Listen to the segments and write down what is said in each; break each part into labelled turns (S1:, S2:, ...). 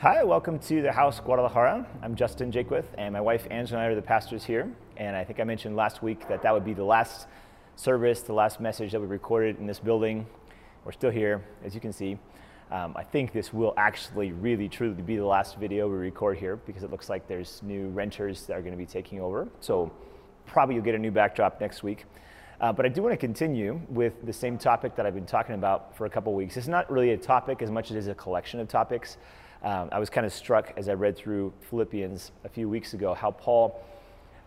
S1: Hi, welcome to the House Guadalajara. I'm Justin Jaquith, and my wife Angela and I are the pastors here. And I think I mentioned last week that that would be the last service, the last message that we recorded in this building. We're still here, as you can see. Um, I think this will actually really truly be the last video we record here because it looks like there's new renters that are going to be taking over. So probably you'll get a new backdrop next week. Uh, but I do want to continue with the same topic that I've been talking about for a couple weeks. It's not really a topic as much as it is a collection of topics. Um, I was kind of struck as I read through Philippians a few weeks ago how Paul,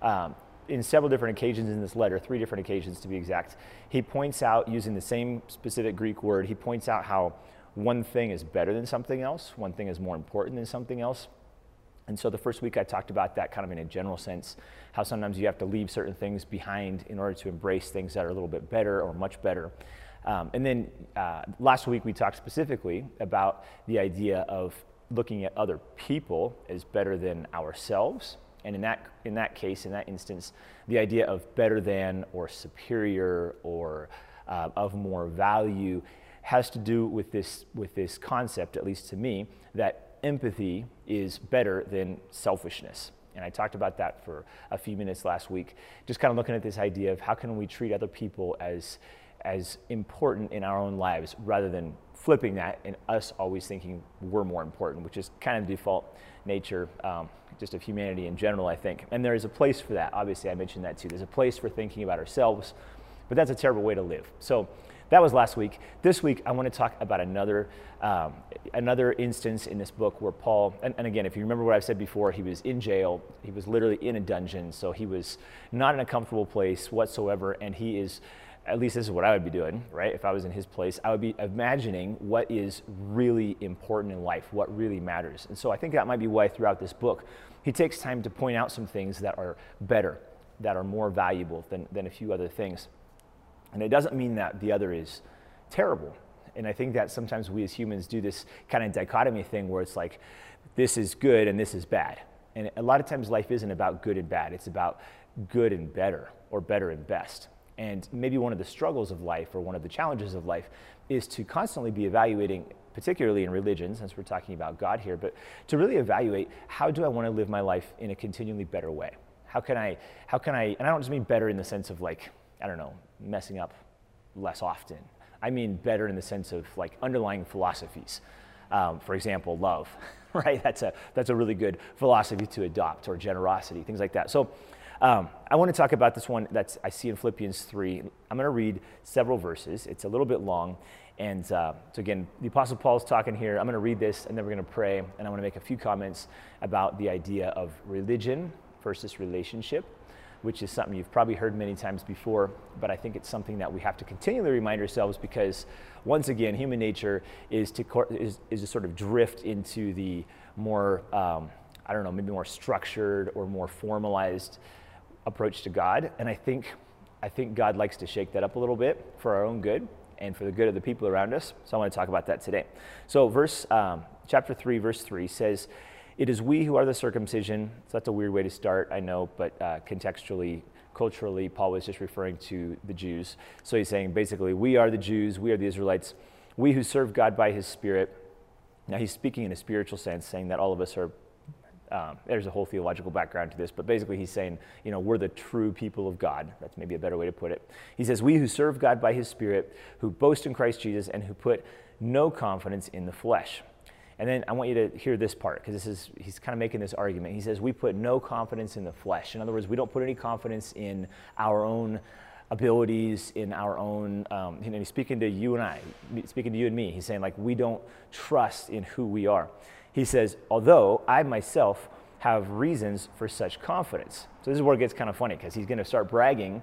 S1: um, in several different occasions in this letter, three different occasions to be exact, he points out, using the same specific Greek word, he points out how one thing is better than something else, one thing is more important than something else. And so the first week I talked about that kind of in a general sense, how sometimes you have to leave certain things behind in order to embrace things that are a little bit better or much better. Um, and then uh, last week we talked specifically about the idea of looking at other people as better than ourselves. And in that, in that case, in that instance, the idea of better than or superior or uh, of more value has to do with this, with this concept, at least to me, that empathy is better than selfishness. And I talked about that for a few minutes last week, just kind of looking at this idea of how can we treat other people as, as important in our own lives rather than flipping that and us always thinking we're more important, which is kind of default nature um, just of humanity in general, I think. And there is a place for that. Obviously, I mentioned that too. There's a place for thinking about ourselves, but that's a terrible way to live. So that was last week. This week, I want to talk about another um, another instance in this book where Paul, and, and, again, if you remember what I've said before, he was in jail. He was literally in a dungeon, so he was not in a comfortable place whatsoever, and he is at least this is what I would be doing, right? If I was in his place, I would be imagining what is really important in life, what really matters. And so I think that might be why throughout this book, he takes time to point out some things that are better, that are more valuable than, than a few other things. And it doesn't mean that the other is terrible. And I think that sometimes we as humans do this kind of dichotomy thing where it's like, this is good and this is bad. And a lot of times life isn't about good and bad, it's about good and better, or better and best. And maybe one of the struggles of life or one of the challenges of life is to constantly be evaluating, particularly in religion, since we're talking about God here, but to really evaluate how do I want to live my life in a continually better way? How can I, how can I, and I don't just mean better in the sense of like, I don't know, messing up less often. I mean better in the sense of like underlying philosophies. Um, for example, love, right? That's a, that's a really good philosophy to adopt, or generosity, things like that. So um, I want to talk about this one that I see in Philippians 3. I'm going to read several verses. It's a little bit long. And uh, so, again, the Apostle Paul is talking here. I'm going to read this and then we're going to pray. And I want to make a few comments about the idea of religion versus relationship, which is something you've probably heard many times before. But I think it's something that we have to continually remind ourselves because, once again, human nature is to, is, is to sort of drift into the more, um, I don't know, maybe more structured or more formalized approach to God. And I think, I think God likes to shake that up a little bit for our own good and for the good of the people around us. So I want to talk about that today. So, verse, um, chapter 3, verse 3 says, It is we who are the circumcision. So that's a weird way to start, I know, but uh, contextually, culturally, Paul was just referring to the Jews. So he's saying basically, we are the Jews, we are the Israelites, we who serve God by his Spirit. Now he's speaking in a spiritual sense, saying that all of us are um, there's a whole theological background to this, but basically he's saying, you know, we're the true people of God. That's maybe a better way to put it. He says, We who serve God by his Spirit, who boast in Christ Jesus, and who put no confidence in the flesh. And then I want you to hear this part because this is he's kind of making this argument. He says we put no confidence in the flesh. In other words, we don't put any confidence in our own abilities, in our own. Um, he's speaking to you and I, speaking to you and me. He's saying like we don't trust in who we are. He says, although I myself have reasons for such confidence. So this is where it gets kind of funny because he's going to start bragging,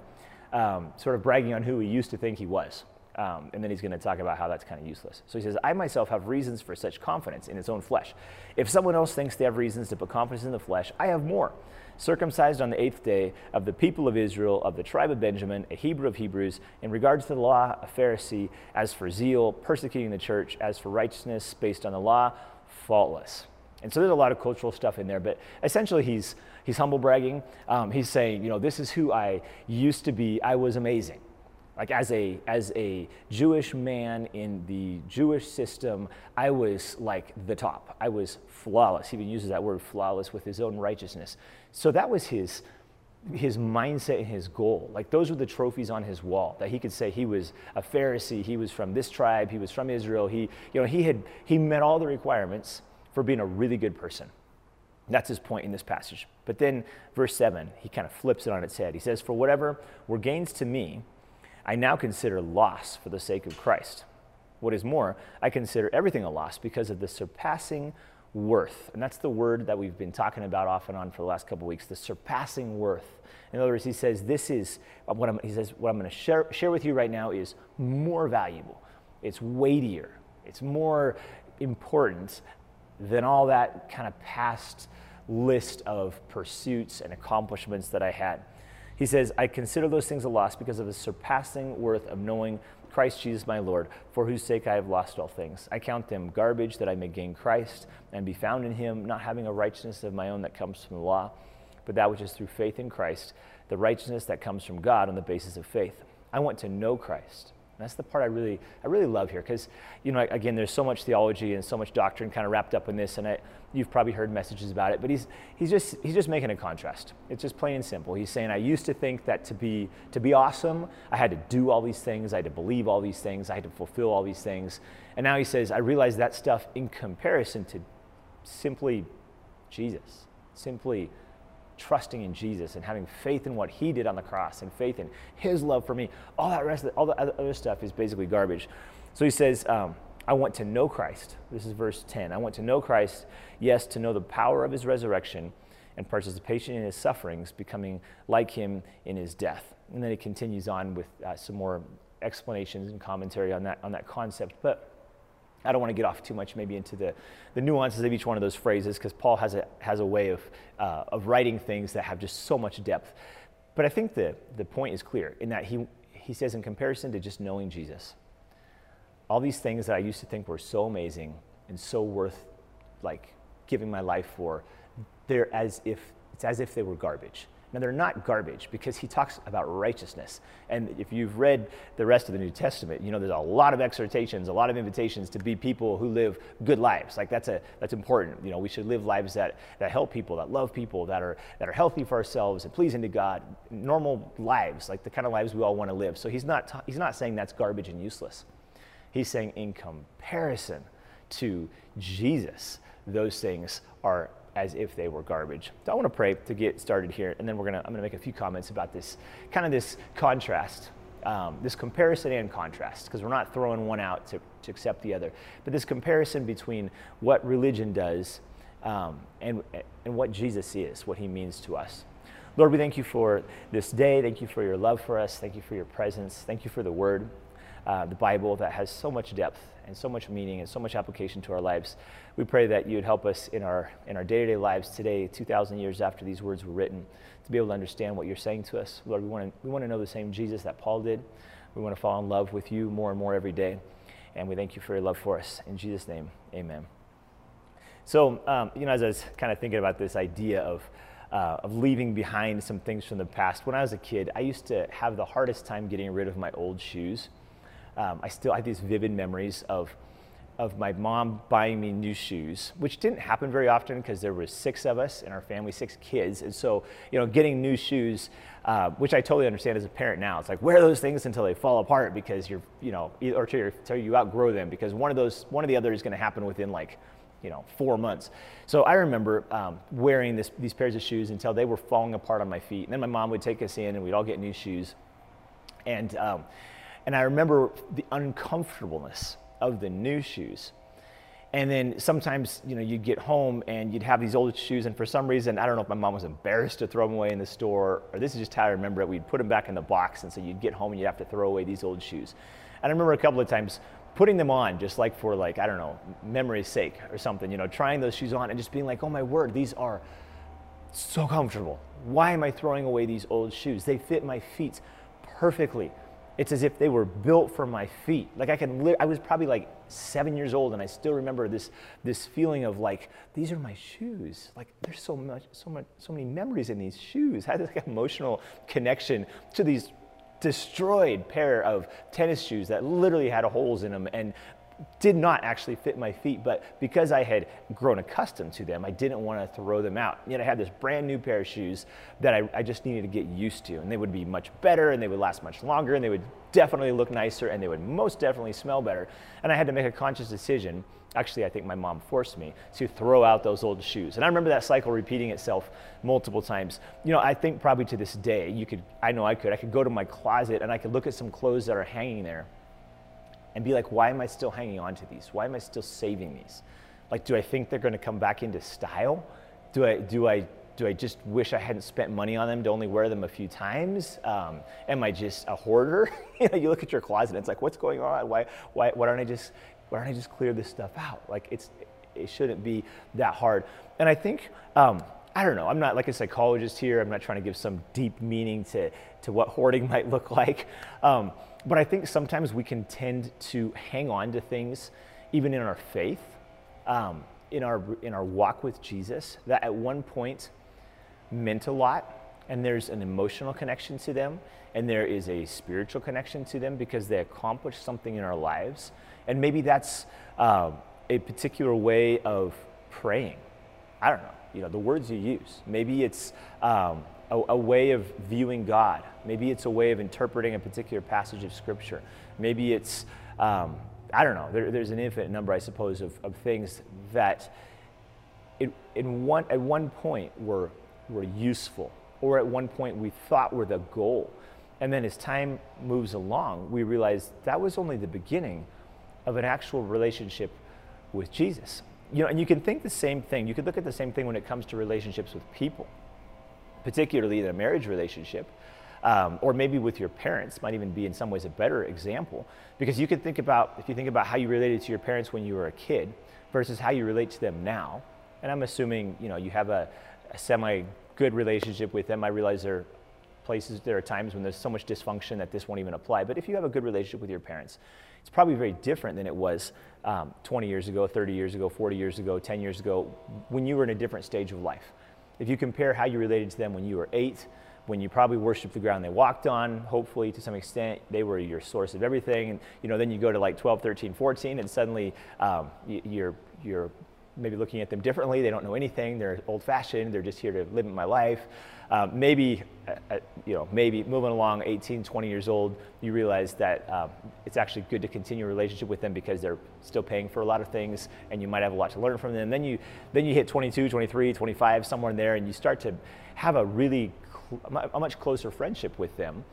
S1: um, sort of bragging on who he used to think he was. Um, and then he's going to talk about how that's kind of useless. So he says, I myself have reasons for such confidence in his own flesh. If someone else thinks they have reasons to put confidence in the flesh, I have more. Circumcised on the eighth day of the people of Israel, of the tribe of Benjamin, a Hebrew of Hebrews, in regards to the law, a Pharisee, as for zeal, persecuting the church, as for righteousness based on the law, faultless. And so there's a lot of cultural stuff in there, but essentially he's, he's humble bragging. Um, he's saying, you know, this is who I used to be. I was amazing. Like as a as a Jewish man in the Jewish system, I was like the top. I was flawless. He even uses that word flawless with his own righteousness. So that was his his mindset and his goal. Like those were the trophies on his wall that he could say he was a Pharisee, he was from this tribe, he was from Israel. He, you know, he had he met all the requirements for being a really good person. That's his point in this passage. But then verse 7, he kind of flips it on its head. He says, "For whatever were gains to me, I now consider loss for the sake of Christ. What is more, I consider everything a loss because of the surpassing worth. And that's the word that we've been talking about off and on for the last couple weeks, the surpassing worth. In other words, he says, this is uh, what I'm, he says, what I'm going to share, share with you right now is more valuable. It's weightier. It's more important than all that kind of past list of pursuits and accomplishments that I had. He says, I consider those things a loss because of the surpassing worth of knowing Christ Jesus my Lord, for whose sake I have lost all things. I count them garbage that I may gain Christ and be found in him, not having a righteousness of my own that comes from the law, but that which is through faith in Christ, the righteousness that comes from God on the basis of faith. I want to know Christ that's the part I really, I really love here because, you know, again, there's so much theology and so much doctrine kind of wrapped up in this, and I, you've probably heard messages about it. But he's, he's just, he's just making a contrast. It's just plain and simple. He's saying, I used to think that to be, to be awesome, I had to do all these things, I had to believe all these things, I had to fulfill all these things, and now he says, I realize that stuff in comparison to simply Jesus, simply trusting in Jesus and having faith in what he did on the cross and faith in his love for me, all that rest the, all the other stuff is basically garbage. So he says, um, I want to know Christ. This is verse 10. I want to know Christ, yes, to know the power of his resurrection and participation in his sufferings, becoming like him in his death. And then he continues on with uh, some more explanations and commentary on that, on that concept. But I don't want to get off too much maybe into the, the nuances of each one of those phrases because Paul has a, has a way of, uh, of writing things that have just so much depth. But I think the, the point is clear in that he, he says, in comparison to just knowing Jesus, all these things that I used to think were so amazing and so worth like giving my life for, they're as if, it's as if they were garbage. Now, they're not garbage because he talks about righteousness. And if you've read the rest of the New Testament, you know there's a lot of exhortations, a lot of invitations to be people who live good lives. Like that's, a, that's important. You know, we should live lives that, that help people, that love people, that are, that are healthy for ourselves and pleasing to God. Normal lives, like the kind of lives we all want to live. So he's not, ta- he's not saying that's garbage and useless. He's saying in comparison to Jesus, those things are as if they were garbage. So I want to pray to get started here, and then we're gonna I'm gonna make a few comments about this kind of this contrast, um, this comparison and contrast, because we're not throwing one out to, to accept the other, but this comparison between what religion does um, and and what Jesus is, what He means to us. Lord, we thank you for this day. Thank you for your love for us. Thank you for your presence. Thank you for the Word, uh, the Bible that has so much depth and so much meaning and so much application to our lives. We pray that you'd help us in our in our day-to-day lives today, 2,000 years after these words were written, to be able to understand what you're saying to us. Lord, we want to we want to know the same Jesus that Paul did. We want to fall in love with you more and more every day. And we thank you for your love for us. In Jesus' name, amen. So, um, you know, as I was kind of thinking about this idea of, uh, of leaving behind some things from the past, when I was a kid, I used to have the hardest time getting rid of my old shoes um, I still have these vivid memories of, of my mom buying me new shoes, which didn't happen very often because there were six of us in our family, six kids. And so, you know, getting new shoes, uh, which I totally understand as a parent now, it's like wear those things until they fall apart because you're, you know, or until you outgrow them because one of those, one of the other is going to happen within like, you know, four months. So I remember um, wearing this, these pairs of shoes until they were falling apart on my feet. And then my mom would take us in and we'd all get new shoes. And, um, and I remember the uncomfortableness of the new shoes. And then sometimes, you know, you'd get home and you'd have these old shoes, and for some reason, I don't know if my mom was embarrassed to throw them away in the store, or this is just how I remember it. We'd put them back in the box, and so you'd get home and you'd have to throw away these old shoes. And I remember a couple of times putting them on, just like for like I don't know, memory's sake or something. You know, trying those shoes on and just being like, oh my word, these are so comfortable. Why am I throwing away these old shoes? They fit my feet perfectly. It's as if they were built for my feet. Like I can, li- I was probably like seven years old, and I still remember this this feeling of like these are my shoes. Like there's so much, so much, so many memories in these shoes. I had this like, emotional connection to these destroyed pair of tennis shoes that literally had holes in them and did not actually fit my feet, but because I had grown accustomed to them, I didn't want to throw them out. Yet I had this brand new pair of shoes that I, I, just needed to get used to, and they would be much better, and they would last much longer, and they would definitely look nicer, and they would most definitely smell better. And I had to make a conscious decision. Actually, I think my mom forced me to throw out those old shoes. And I remember that cycle repeating itself multiple times. You know, I think probably to this day, you could, I know I could, I could go to my closet and I could look at some clothes that are hanging there and be like, why am I still hanging on to these? Why am I still saving these? Like, do I think they're going to come back into style? Do I, do I, do I just wish I hadn't spent money on them to only wear them a few times? Um, am I just a hoarder? you know, you look at your closet and it's like, what's going on? Why, why, why don't I just, why don't I just clear this stuff out? Like, it's, it shouldn't be that hard. And I think, um, I don't know, I'm not like a psychologist here. I'm not trying to give some deep meaning to, to what hoarding might look like. Um, but I think sometimes we can tend to hang on to things, even in our faith, um, in, our, in our walk with Jesus, that at one point meant a lot, and there's an emotional connection to them, and there is a spiritual connection to them because they accomplished something in our lives. And maybe that's uh, a particular way of praying. I don't know, you know, the words you use. Maybe it's um, a, a, way of viewing God. Maybe it's a way of interpreting a particular passage of Scripture. Maybe it's, um, I don't know, there, there's an infinite number, I suppose, of, of things that it, in one, at one point were, were useful, or at one point we thought were the goal. And then as time moves along, we realize that was only the beginning of an actual relationship with Jesus. You know, and you can think the same thing. You could look at the same thing when it comes to relationships with people particularly in a marriage relationship, um, or maybe with your parents, might even be in some ways a better example. Because you can think about, if you think about how you related to your parents when you were a kid versus how you relate to them now, and I'm assuming, you know, you have a, a semi good relationship with them. I realize there are places, there are times when there's so much dysfunction that this won't even apply. But if you have a good relationship with your parents, it's probably very different than it was um, 20 years ago, 30 years ago, 40 years ago, 10 years ago, when you were in a different stage of life. If you compare how you related to them when you were eight, when you probably worshiped the ground they walked on, hopefully to some extent, they were your source of everything. And you know, then you go to like 12, 13, 14, and suddenly um, you're, you're maybe looking at them differently. They don't know anything. They're old fashioned. They're just here to live my life. Um, maybe, uh, uh, you know, maybe moving along 18, 20 years old, you realize that um, it's actually good to continue a relationship with them because they're still paying for a lot of things and you might have a lot to learn from them. Then you, then you hit 22, 23, 25, somewhere in there, and you start to have a really, cl- a much closer friendship with them.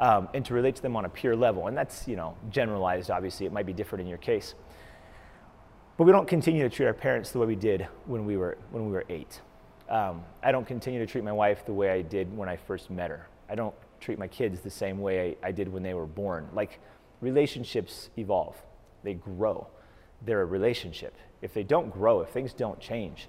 S1: Um, and to relate to them on a peer level. And that's, you know, generalized, obviously. It might be different in your case. But we don't continue to treat our parents the way we did when we were, when we were eight. Um, I don't continue to treat my wife the way I did when I first met her. I don't treat my kids the same way I, I did when they were born. Like, relationships evolve, they grow. They're a relationship. If they don't grow, if things don't change,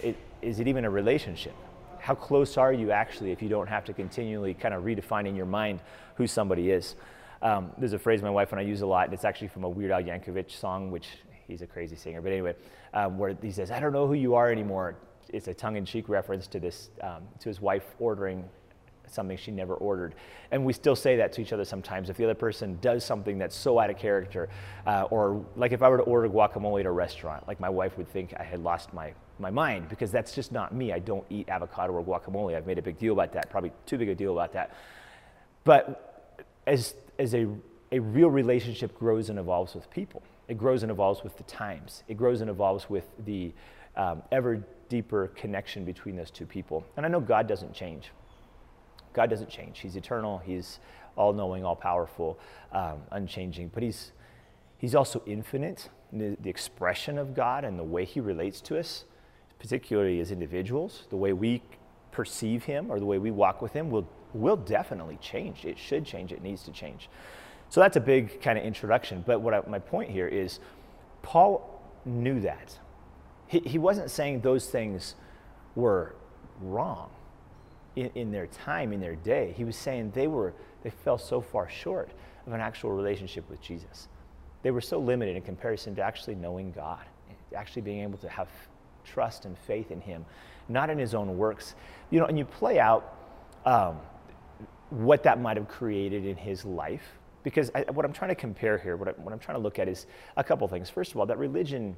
S1: it, is it even a relationship? How close are you actually if you don't have to continually kind of redefine in your mind who somebody is? Um, there's a phrase my wife and I use a lot, and it's actually from a Weird Al Yankovic song, which he's a crazy singer. But anyway, um, where he says, I don't know who you are anymore it's a tongue-in-cheek reference to this um, to his wife ordering something she never ordered. And we still say that to each other sometimes. If the other person does something that's so out of character uh, or like if i were to order guacamole at a restaurant like my wife would think i had lost my my mind because that's just not me. I don't eat avocado or guacamole. I've made a big deal about that probably too big a deal about that. But as as a a real relationship grows and evolves with people it grows and evolves with the times it grows and evolves with the um, ever deeper connection between those two people. And I know God doesn't change. God doesn't change. He's eternal. He's all knowing, all powerful, um, unchanging. But he's, he's also infinite. The, the expression of God and the way he relates to us, particularly as individuals, the way we perceive him or the way we walk with him will, will definitely change. It should change. It needs to change. So that's a big kind of introduction. But what I, my point here is Paul knew that. He, he wasn't saying those things were wrong in, in their time, in their day. He was saying they were they fell so far short of an actual relationship with Jesus. They were so limited in comparison to actually knowing God, actually being able to have trust and faith in Him, not in His own works. You know, and you play out um, what that might have created in his life. Because I, what I'm trying to compare here, what, I, what I'm trying to look at is a couple things. First of all, that religion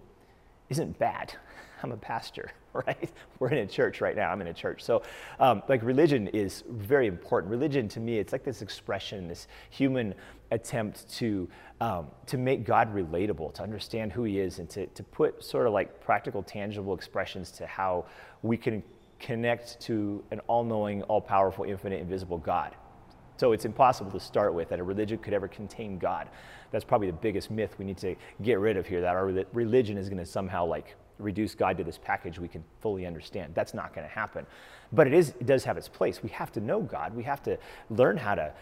S1: isn't bad. I'm a pastor, right? We're in a church right now. I'm in a church. So, um, like, religion is very important. Religion, to me, it's like this expression, this human attempt to, um, to make God relatable, to understand who He is, and to, to put sort of like practical, tangible expressions to how we can connect to an all knowing, all powerful, infinite, invisible God. So it's impossible to start with that a religion could ever contain God. That's probably the biggest myth we need to get rid of here that our religion is going to somehow like reduce God to this package we can fully understand. That's not going to happen. But it is it does have its place. We have to know God. We have to learn how to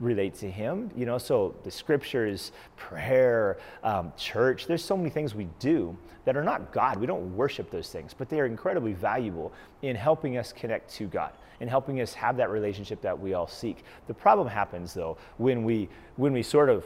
S1: relate to Him. You know, so the scriptures, prayer, um, church. There's so many things we do that are not God. We don't worship those things, but they are incredibly valuable in helping us connect to God in helping us have that relationship that we all seek. The problem happens though when we when we sort of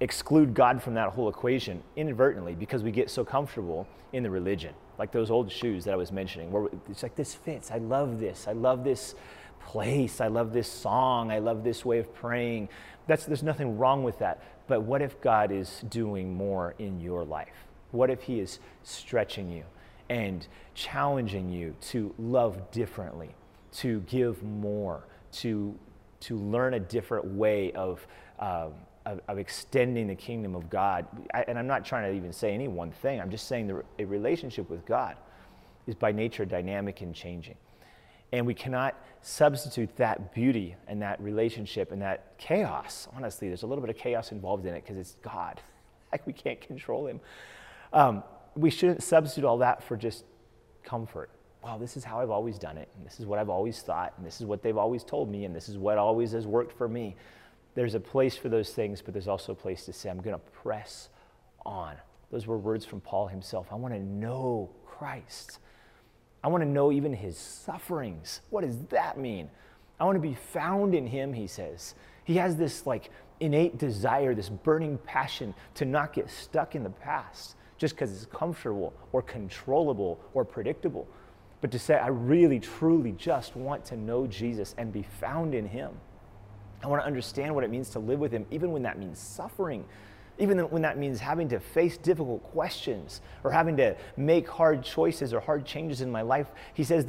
S1: exclude God from that whole equation inadvertently because we get so comfortable in the religion. Like those old shoes that I was mentioning, where it's like, this fits. I love this. I love this place. I love this song. I love this way of praying. That's, there's nothing wrong with that. But what if God is doing more in your life? What if He is stretching you and challenging you to love differently, to give more, to, to learn a different way of um, of, of extending the kingdom of God. I, and I'm not trying to even say any one thing, I'm just saying the, a relationship with God is by nature dynamic and changing. And we cannot substitute that beauty and that relationship and that chaos. Honestly, there's a little bit of chaos involved in it because it's God. Like we can't control Him. Um, we shouldn't substitute all that for just comfort. Wow, this is how I've always done it, and this is what I've always thought, and this is what they've always told me, and this is what always has worked for me there's a place for those things, but there's also a place to say, I'm going to press on. Those were words from Paul himself. I want to know Christ. I want to know even his sufferings. What does that mean? I want to be found in him, he says. He has this like innate desire, this burning passion to not get stuck in the past just because it's comfortable or controllable or predictable, but to say, I really, truly just want to know Jesus and be found in him. I want to understand what it means to live with Him, even when that means suffering, even when that means having to face difficult questions or having to make hard choices or hard changes in my life. He says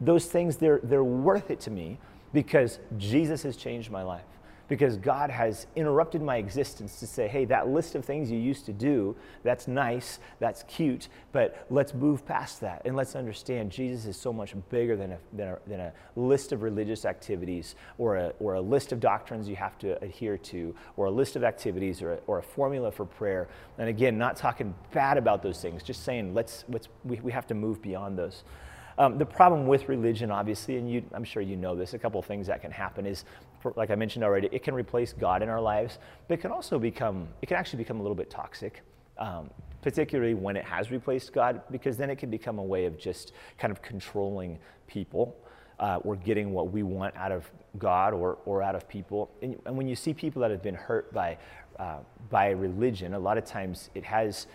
S1: those things, they're, they're worth it to me because Jesus has changed my life because God has interrupted my existence to say, hey, that list of things you used to do, that's nice, that's cute, but let's move past that and let's understand Jesus is so much bigger than a, than a, than a list of religious activities or a, or a list of doctrines you have to adhere to or a list of activities or a, or a formula for prayer. And again, not talking bad about those things, just saying let's, let's, we, we have to move beyond those. Um, the problem with religion, obviously, and you, I'm sure you know this, a couple of things that can happen is, like I mentioned already, it can replace God in our lives, but it can also become, it can actually become a little bit toxic. Um, particularly when it has replaced God, because then it can become a way of just kind of controlling people uh, or getting what we want out of God or, or out of people. And, and when you see people that have been hurt by, uh, by religion, a lot of times it has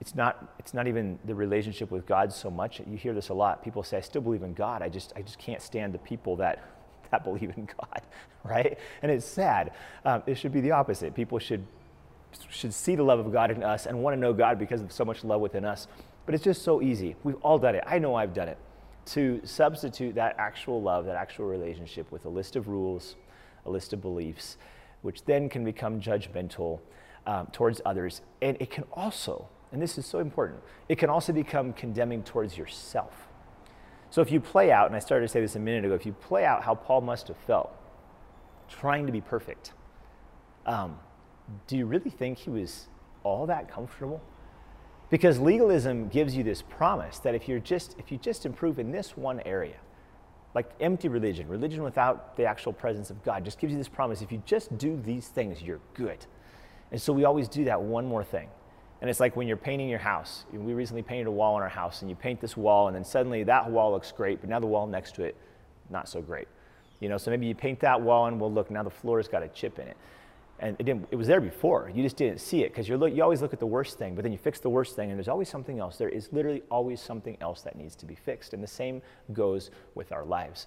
S1: it's not, it's not even the relationship with God so much. You hear this a lot. People say, I still believe in God. I just, I just can't stand the people that, that believe in God, right? And it's sad. Um, it should be the opposite. People should, should see the love of God in us and want to know God because of so much love within us. But it's just so easy. We've all done it. I know I've done it. To substitute that actual love, that actual relationship with a list of rules, a list of beliefs, which then can become judgmental um, towards others. And it can also, and this is so important, it can also become condemning towards yourself. So if you play out, and I started to say this a minute ago, if you play out how Paul must have felt trying to be perfect, um, do you really think he was all that comfortable? Because legalism gives you this promise that if you're just if you just improve in this one area, like empty religion, religion without the actual presence of God, just gives you this promise if you just do these things, you're good. And so we always do that one more thing. And it's like when you're painting your house. We recently painted a wall in our house, and you paint this wall, and then suddenly that wall looks great, but now the wall next to it, not so great. You know, so maybe you paint that wall, and well, look, now the floor's got a chip in it. And it, didn't, it was there before. You just didn't see it because you you always look at the worst thing, but then you fix the worst thing, and there's always something else. There is literally always something else that needs to be fixed. And the same goes with our lives.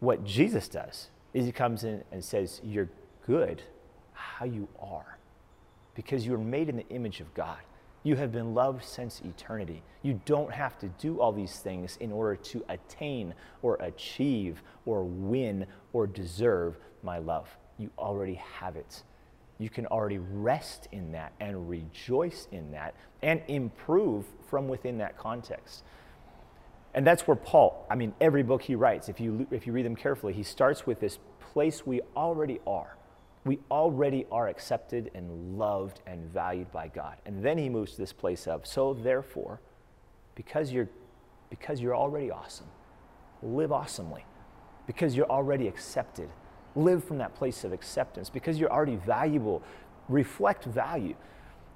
S1: What Jesus does is he comes in and says, You're good how you are because you are made in the image of God. You have been loved since eternity. You don't have to do all these things in order to attain or achieve or win or deserve my love. You already have it. You can already rest in that and rejoice in that and improve from within that context. And that's where Paul, I mean, every book he writes, if you, if you read them carefully, he starts with this place we already are we already are accepted and loved and valued by God. And then he moves to this place of, so therefore, because you're, because you're already awesome, live awesomely. Because you're already accepted, live from that place of acceptance. Because you're already valuable, reflect value.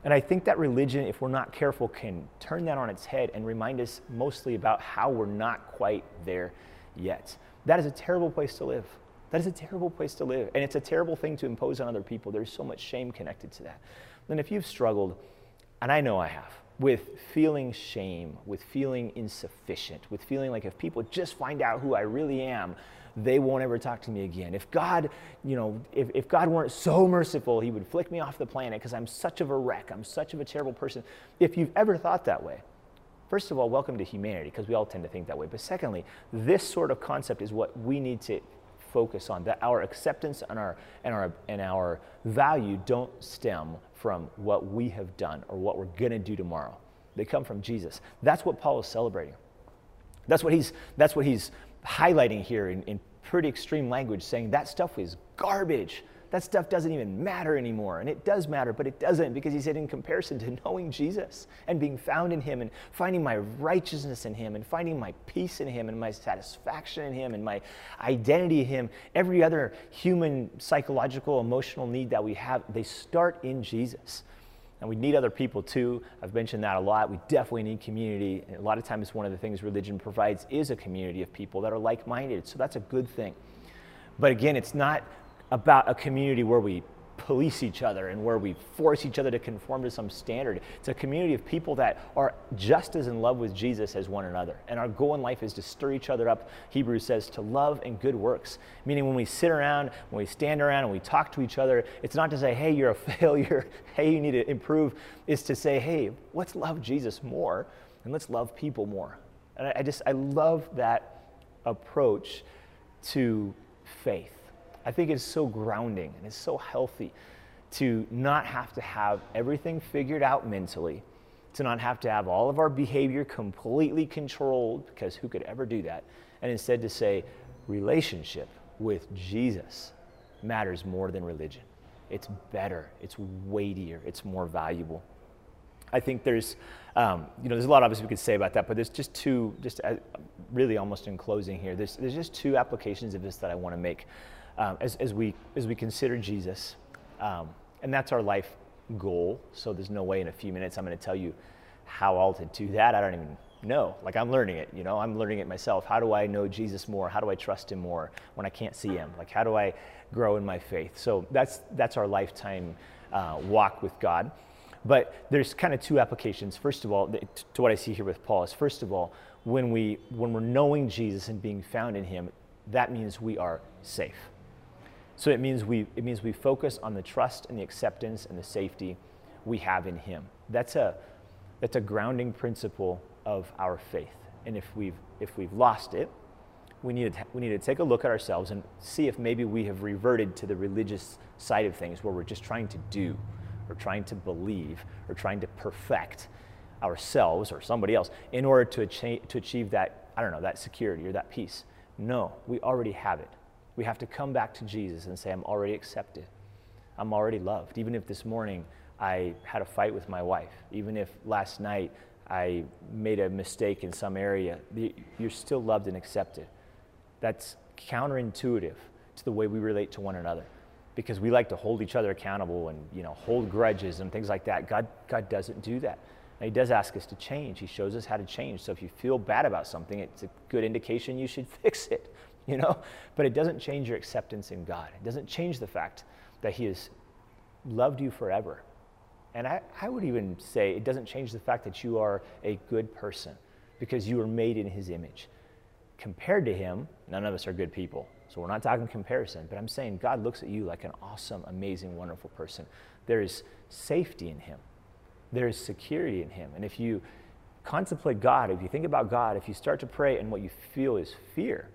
S1: And I think that religion, if we're not careful, can turn that on its head and remind us mostly about how we're not quite there yet. That is a terrible place to live. That is a terrible place to live. And it's a terrible thing to impose on other people. There's so much shame connected to that. Then, if you've struggled, and I know I have, with feeling shame, with feeling insufficient, with feeling like if people just find out who I really am, they won't ever talk to me again. If God, you know, if, if God weren't so merciful, he would flick me off the planet because I'm such of a wreck. I'm such of a terrible person. If you've ever thought that way, first of all, welcome to humanity because we all tend to think that way. But secondly, this sort of concept is what we need to focus on, that our acceptance and our, and our, and our value don't stem from what we have done or what we're going to do tomorrow. They come from Jesus. That's what Paul is celebrating. That's what he's, that's what he's highlighting here in, in pretty extreme language, saying that stuff is garbage that stuff doesn't even matter anymore. And it does matter, but it doesn't because he said, in comparison to knowing Jesus and being found in him and finding my righteousness in him and finding my peace in him and my satisfaction in him and my identity in him, every other human psychological, emotional need that we have, they start in Jesus. And we need other people too. I've mentioned that a lot. We definitely need community. And a lot of times, one of the things religion provides is a community of people that are like minded. So that's a good thing. But again, it's not about a community where we police each other and where we force each other to conform to some standard. It's a community of people that are just as in love with Jesus as one another. And our goal in life is to stir each other up, Hebrews says, to love and good works. Meaning when we sit around, when we stand around and we talk to each other, it's not to say, hey, you're a failure, hey, you need to improve. It's to say, hey, let's love Jesus more and let's love people more. And I, just, I love that approach to faith I think it's so grounding and it's so healthy to not have to have everything figured out mentally, to not have to have all of our behavior completely controlled, because who could ever do that? And instead to say, relationship with Jesus matters more than religion. It's better, it's weightier, it's more valuable. I think there's, um, you know, there's a lot obviously we could say about that, but there's just two, just uh, really almost in closing here, there's, there's just two applications of this that I want to make um, as, as, we, as we consider Jesus. Um, and that's our life goal. So there's no way in a few minutes I'm going to tell you how all to do that. I don't even know. Like I'm learning it, you know, I'm learning it myself. How do I know Jesus more? How do I trust him more when I can't see him? Like how do I grow in my faith? So that's, that's our lifetime uh, walk with God. But there's kind of two applications. First of all, to what I see here with Paul is first of all, when, we, when we're knowing Jesus and being found in him, that means we are safe. So it means we, it means we focus on the trust and the acceptance and the safety we have in Him. That's a, that's a grounding principle of our faith. And if we've, if we've lost it, we need, to, we need to take a look at ourselves and see if maybe we have reverted to the religious side of things where we're just trying to do or trying to believe or trying to perfect ourselves or somebody else in order to achieve, to achieve that, I don't know, that security or that peace. No, we already have it. We have to come back to Jesus and say, I'm already accepted. I'm already loved. Even if this morning I had a fight with my wife, even if last night I made a mistake in some area, you're still loved and accepted. That's counterintuitive to the way we relate to one another because we like to hold each other accountable and you know hold grudges and things like that. God, God doesn't do that. Now, he does ask us to change. He shows us how to change. So if you feel bad about something, it's a good indication you should fix it you know? But it doesn't change your acceptance in God. It doesn't change the fact that He has loved you forever. And I, I would even say it doesn't change the fact that you are a good person because you were made in His image. Compared to Him, none of us are good people. So we're not talking comparison, but I'm saying God looks at you like an awesome, amazing, wonderful person. There is safety in him, there is security in him. And if you contemplate God, if you think about God, if you start to pray and what you feel is fear,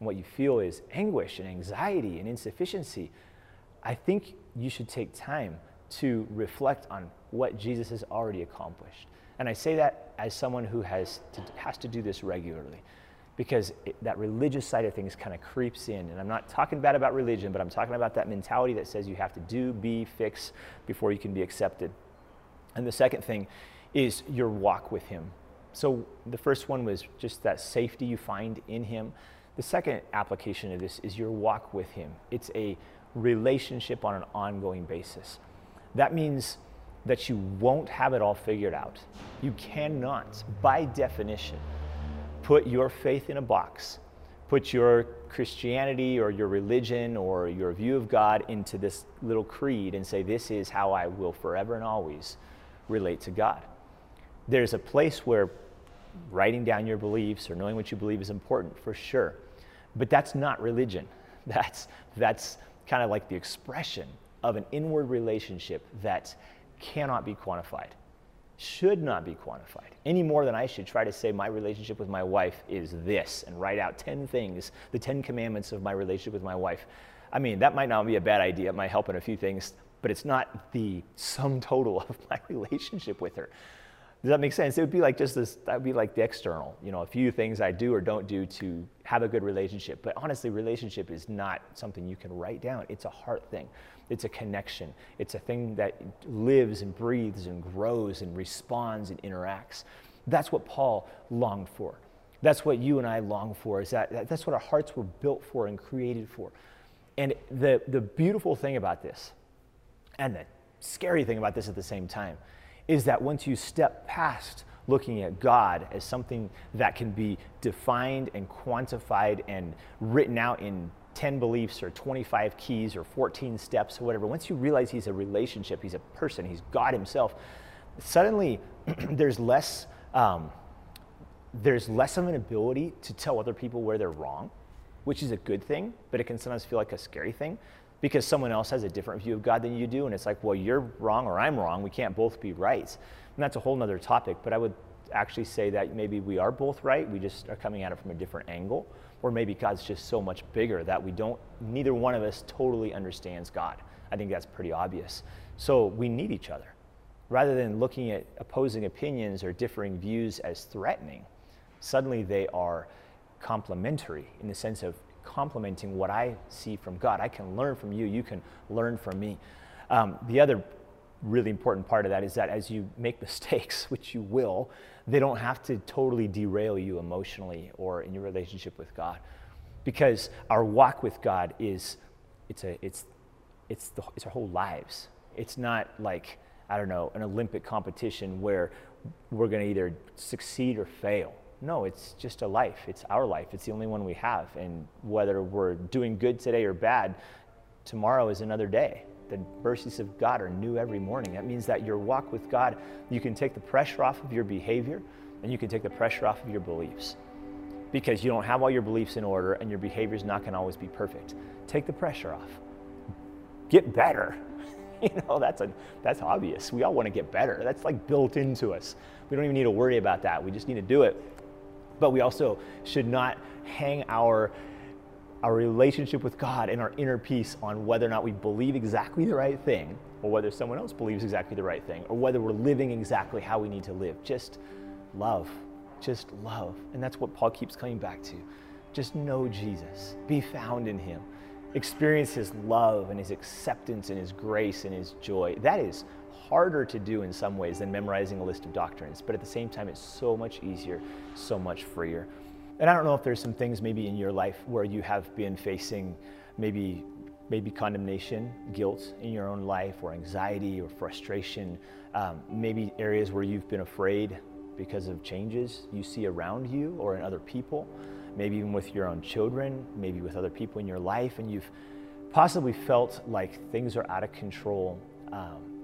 S1: and what you feel is anguish and anxiety and insufficiency, I think you should take time to reflect on what Jesus has already accomplished. And I say that as someone who has to, has to do this regularly because it, that religious side of things kind of creeps in. And I'm not talking bad about religion, but I'm talking about that mentality that says you have to do, be, fix before you can be accepted. And the second thing is your walk with Him. So the first one was just that safety you find in Him. The second application of this is your walk with Him. It's a relationship on an ongoing basis. That means that you won't have it all figured out. You cannot, by definition, put your faith in a box, put your Christianity or your religion or your view of God into this little creed and say, This is how I will forever and always relate to God. There's a place where writing down your beliefs or knowing what you believe is important for sure, but that's not religion. That's, that's kind of like the expression of an inward relationship that cannot be quantified, should not be quantified, any more than I should try to say my relationship with my wife is this and write out 10 things, the 10 commandments of my relationship with my wife. I mean, that might not be a bad idea, it might help in a few things, but it's not the sum total of my relationship with her. Does that make sense? It would be like just this, that would be like the external, you know, a few things I do or don't do to have a good relationship. But honestly, relationship is not something you can write down. It's a heart thing, it's a connection, it's a thing that lives and breathes and grows and responds and interacts. That's what Paul longed for. That's what you and I long for, is that, that's what our hearts were built for and created for. And the, the beautiful thing about this, and the scary thing about this at the same time, is that once you step past looking at God as something that can be defined and quantified and written out in 10 beliefs or 25 keys or 14 steps or whatever, once you realize He's a relationship, He's a person, He's God Himself, suddenly there's less. Um, there's less of an ability to tell other people where they're wrong, which is a good thing, but it can sometimes feel like a scary thing because someone else has a different view of God than you do. And it's like, well, you're wrong or I'm wrong. We can't both be right. And that's a whole other topic. But I would actually say that maybe we are both right. We just are coming at it from a different angle. Or maybe God's just so much bigger that we don't, neither one of us totally understands God. I think that's pretty obvious. So we need each other. Rather than looking at opposing opinions or differing views as threatening, suddenly they are complementary in the sense of complementing what I see from God. I can learn from you, you can learn from me. Um, the other really important part of that is that as you make mistakes, which you will, they don't have to totally derail you emotionally or in your relationship with God. Because our walk with God is, it's, a, it's, it's, the, it's our whole lives. It's not like, I don't know, an Olympic competition where we're going to either succeed or fail. No, it's just a life. It's our life. It's the only one we have. And whether we're doing good today or bad, tomorrow is another day. The mercies of God are new every morning. That means that your walk with God, you can take the pressure off of your behavior and you can take the pressure off of your beliefs. Because you don't have all your beliefs in order and your behavior is not going to always be perfect. Take the pressure off. Get better. you know, that's, a, that's obvious. We all want to get better. That's like built into us. We don't even need to worry about that. We just need to do it but we also should not hang our our relationship with God and our inner peace on whether or not we believe exactly the right thing or whether someone else believes exactly the right thing or whether we're living exactly how we need to live. Just love. Just love. And that's what Paul keeps coming back to. Just know Jesus. Be found in him. Experience his love and his acceptance and his grace and his joy. That is harder to do in some ways than memorizing a list of doctrines, but at the same time, it's so much easier, so much freer. And I don't know if there's some things maybe in your life where you have been facing maybe maybe condemnation, guilt in your own life, or anxiety or frustration, um, maybe areas where you've been afraid because of changes you see around you or in other people, maybe even with your own children, maybe with other people in your life, and you've possibly felt like things are out of control. Um,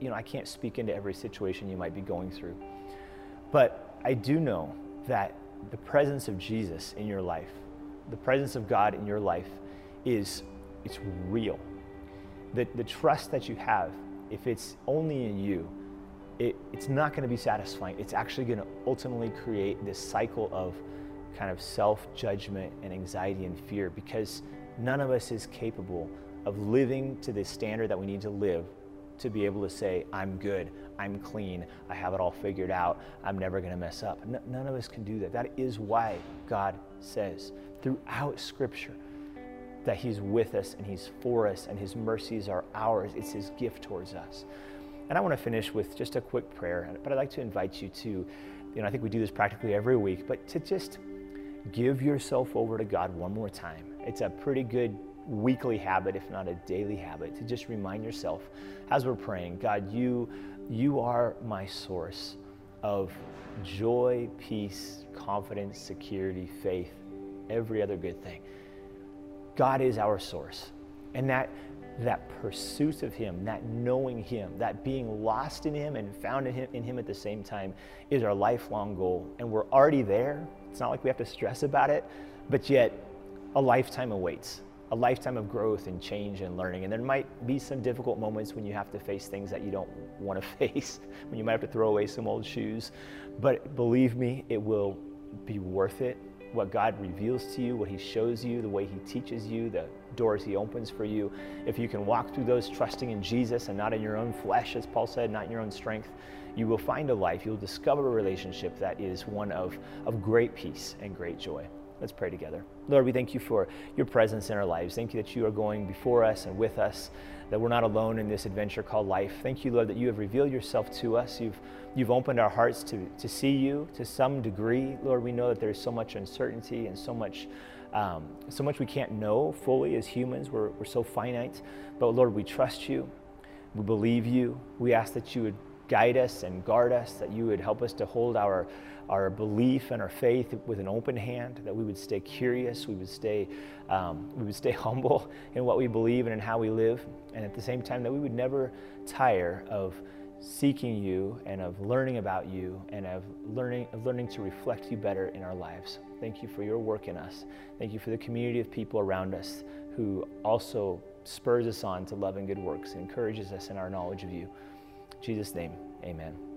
S1: you know, I can't speak into every situation you might be going through. But I do know that the presence of Jesus in your life the presence of God in your life is it's real. The, the trust that you have, if it's only in you, it, it's not going to be satisfying. It's actually going to ultimately create this cycle of kind of self judgment and anxiety and fear because none of us is capable of living to the standard that we need to live to be able to say, I'm good, I'm clean, I have it all figured out, I'm never to mess up. N- none of us can do that. That is why God says throughout Scripture that He's with us and He's for us and His mercies are ours. It's His gift towards us. And I want to finish with just a quick prayer, but I'd like to invite you to, you know, I think we do this practically every week, but to just give yourself over to God one more time. It's a pretty good weekly habit, if not a daily habit, to just remind yourself as we're praying, God, you, you are my source of joy, peace, confidence, security, faith, every other good thing. God is our source. And that that pursuit of him, that knowing him, that being lost in him and found in him, in him at the same time is our lifelong goal. And we're already there. It's not like we have to stress about it, but yet a lifetime awaits a lifetime of growth and change and learning. And there might be some difficult moments when you have to face things that you don't want to face, when you might have to throw away some old shoes. But believe me, it will be worth it. What God reveals to you, what He shows you, the way He teaches you, the doors He opens for you. If you can walk through those trusting in Jesus and not in your own flesh, as Paul said, not in your own strength, you will find a life, you'll discover a relationship that is one of, of great peace and great joy. Let's pray together. Lord, we thank you for your presence in our lives. Thank you that you are going before us and with us, that we're not alone in this adventure called life. Thank you, Lord, that you have revealed yourself to us. You've, you've opened our hearts to, to see you to some degree. Lord, we know that there's so much uncertainty and so much. Um, so much we can't know fully as humans. We're, we're so finite. But Lord, we trust you. We believe you. We ask that you would guide us and guard us, that you would help us to hold our, our belief and our faith with an open hand, that we would stay curious, we would stay, um, we would stay humble in what we believe and in how we live, and at the same time that we would never tire of seeking you and of learning about you and of learning, of learning to reflect you better in our lives. Thank you for your work in us. Thank you for the community of people around us who also spurs us on to love and good works encourages us in our knowledge of you. Jesus' name, amen.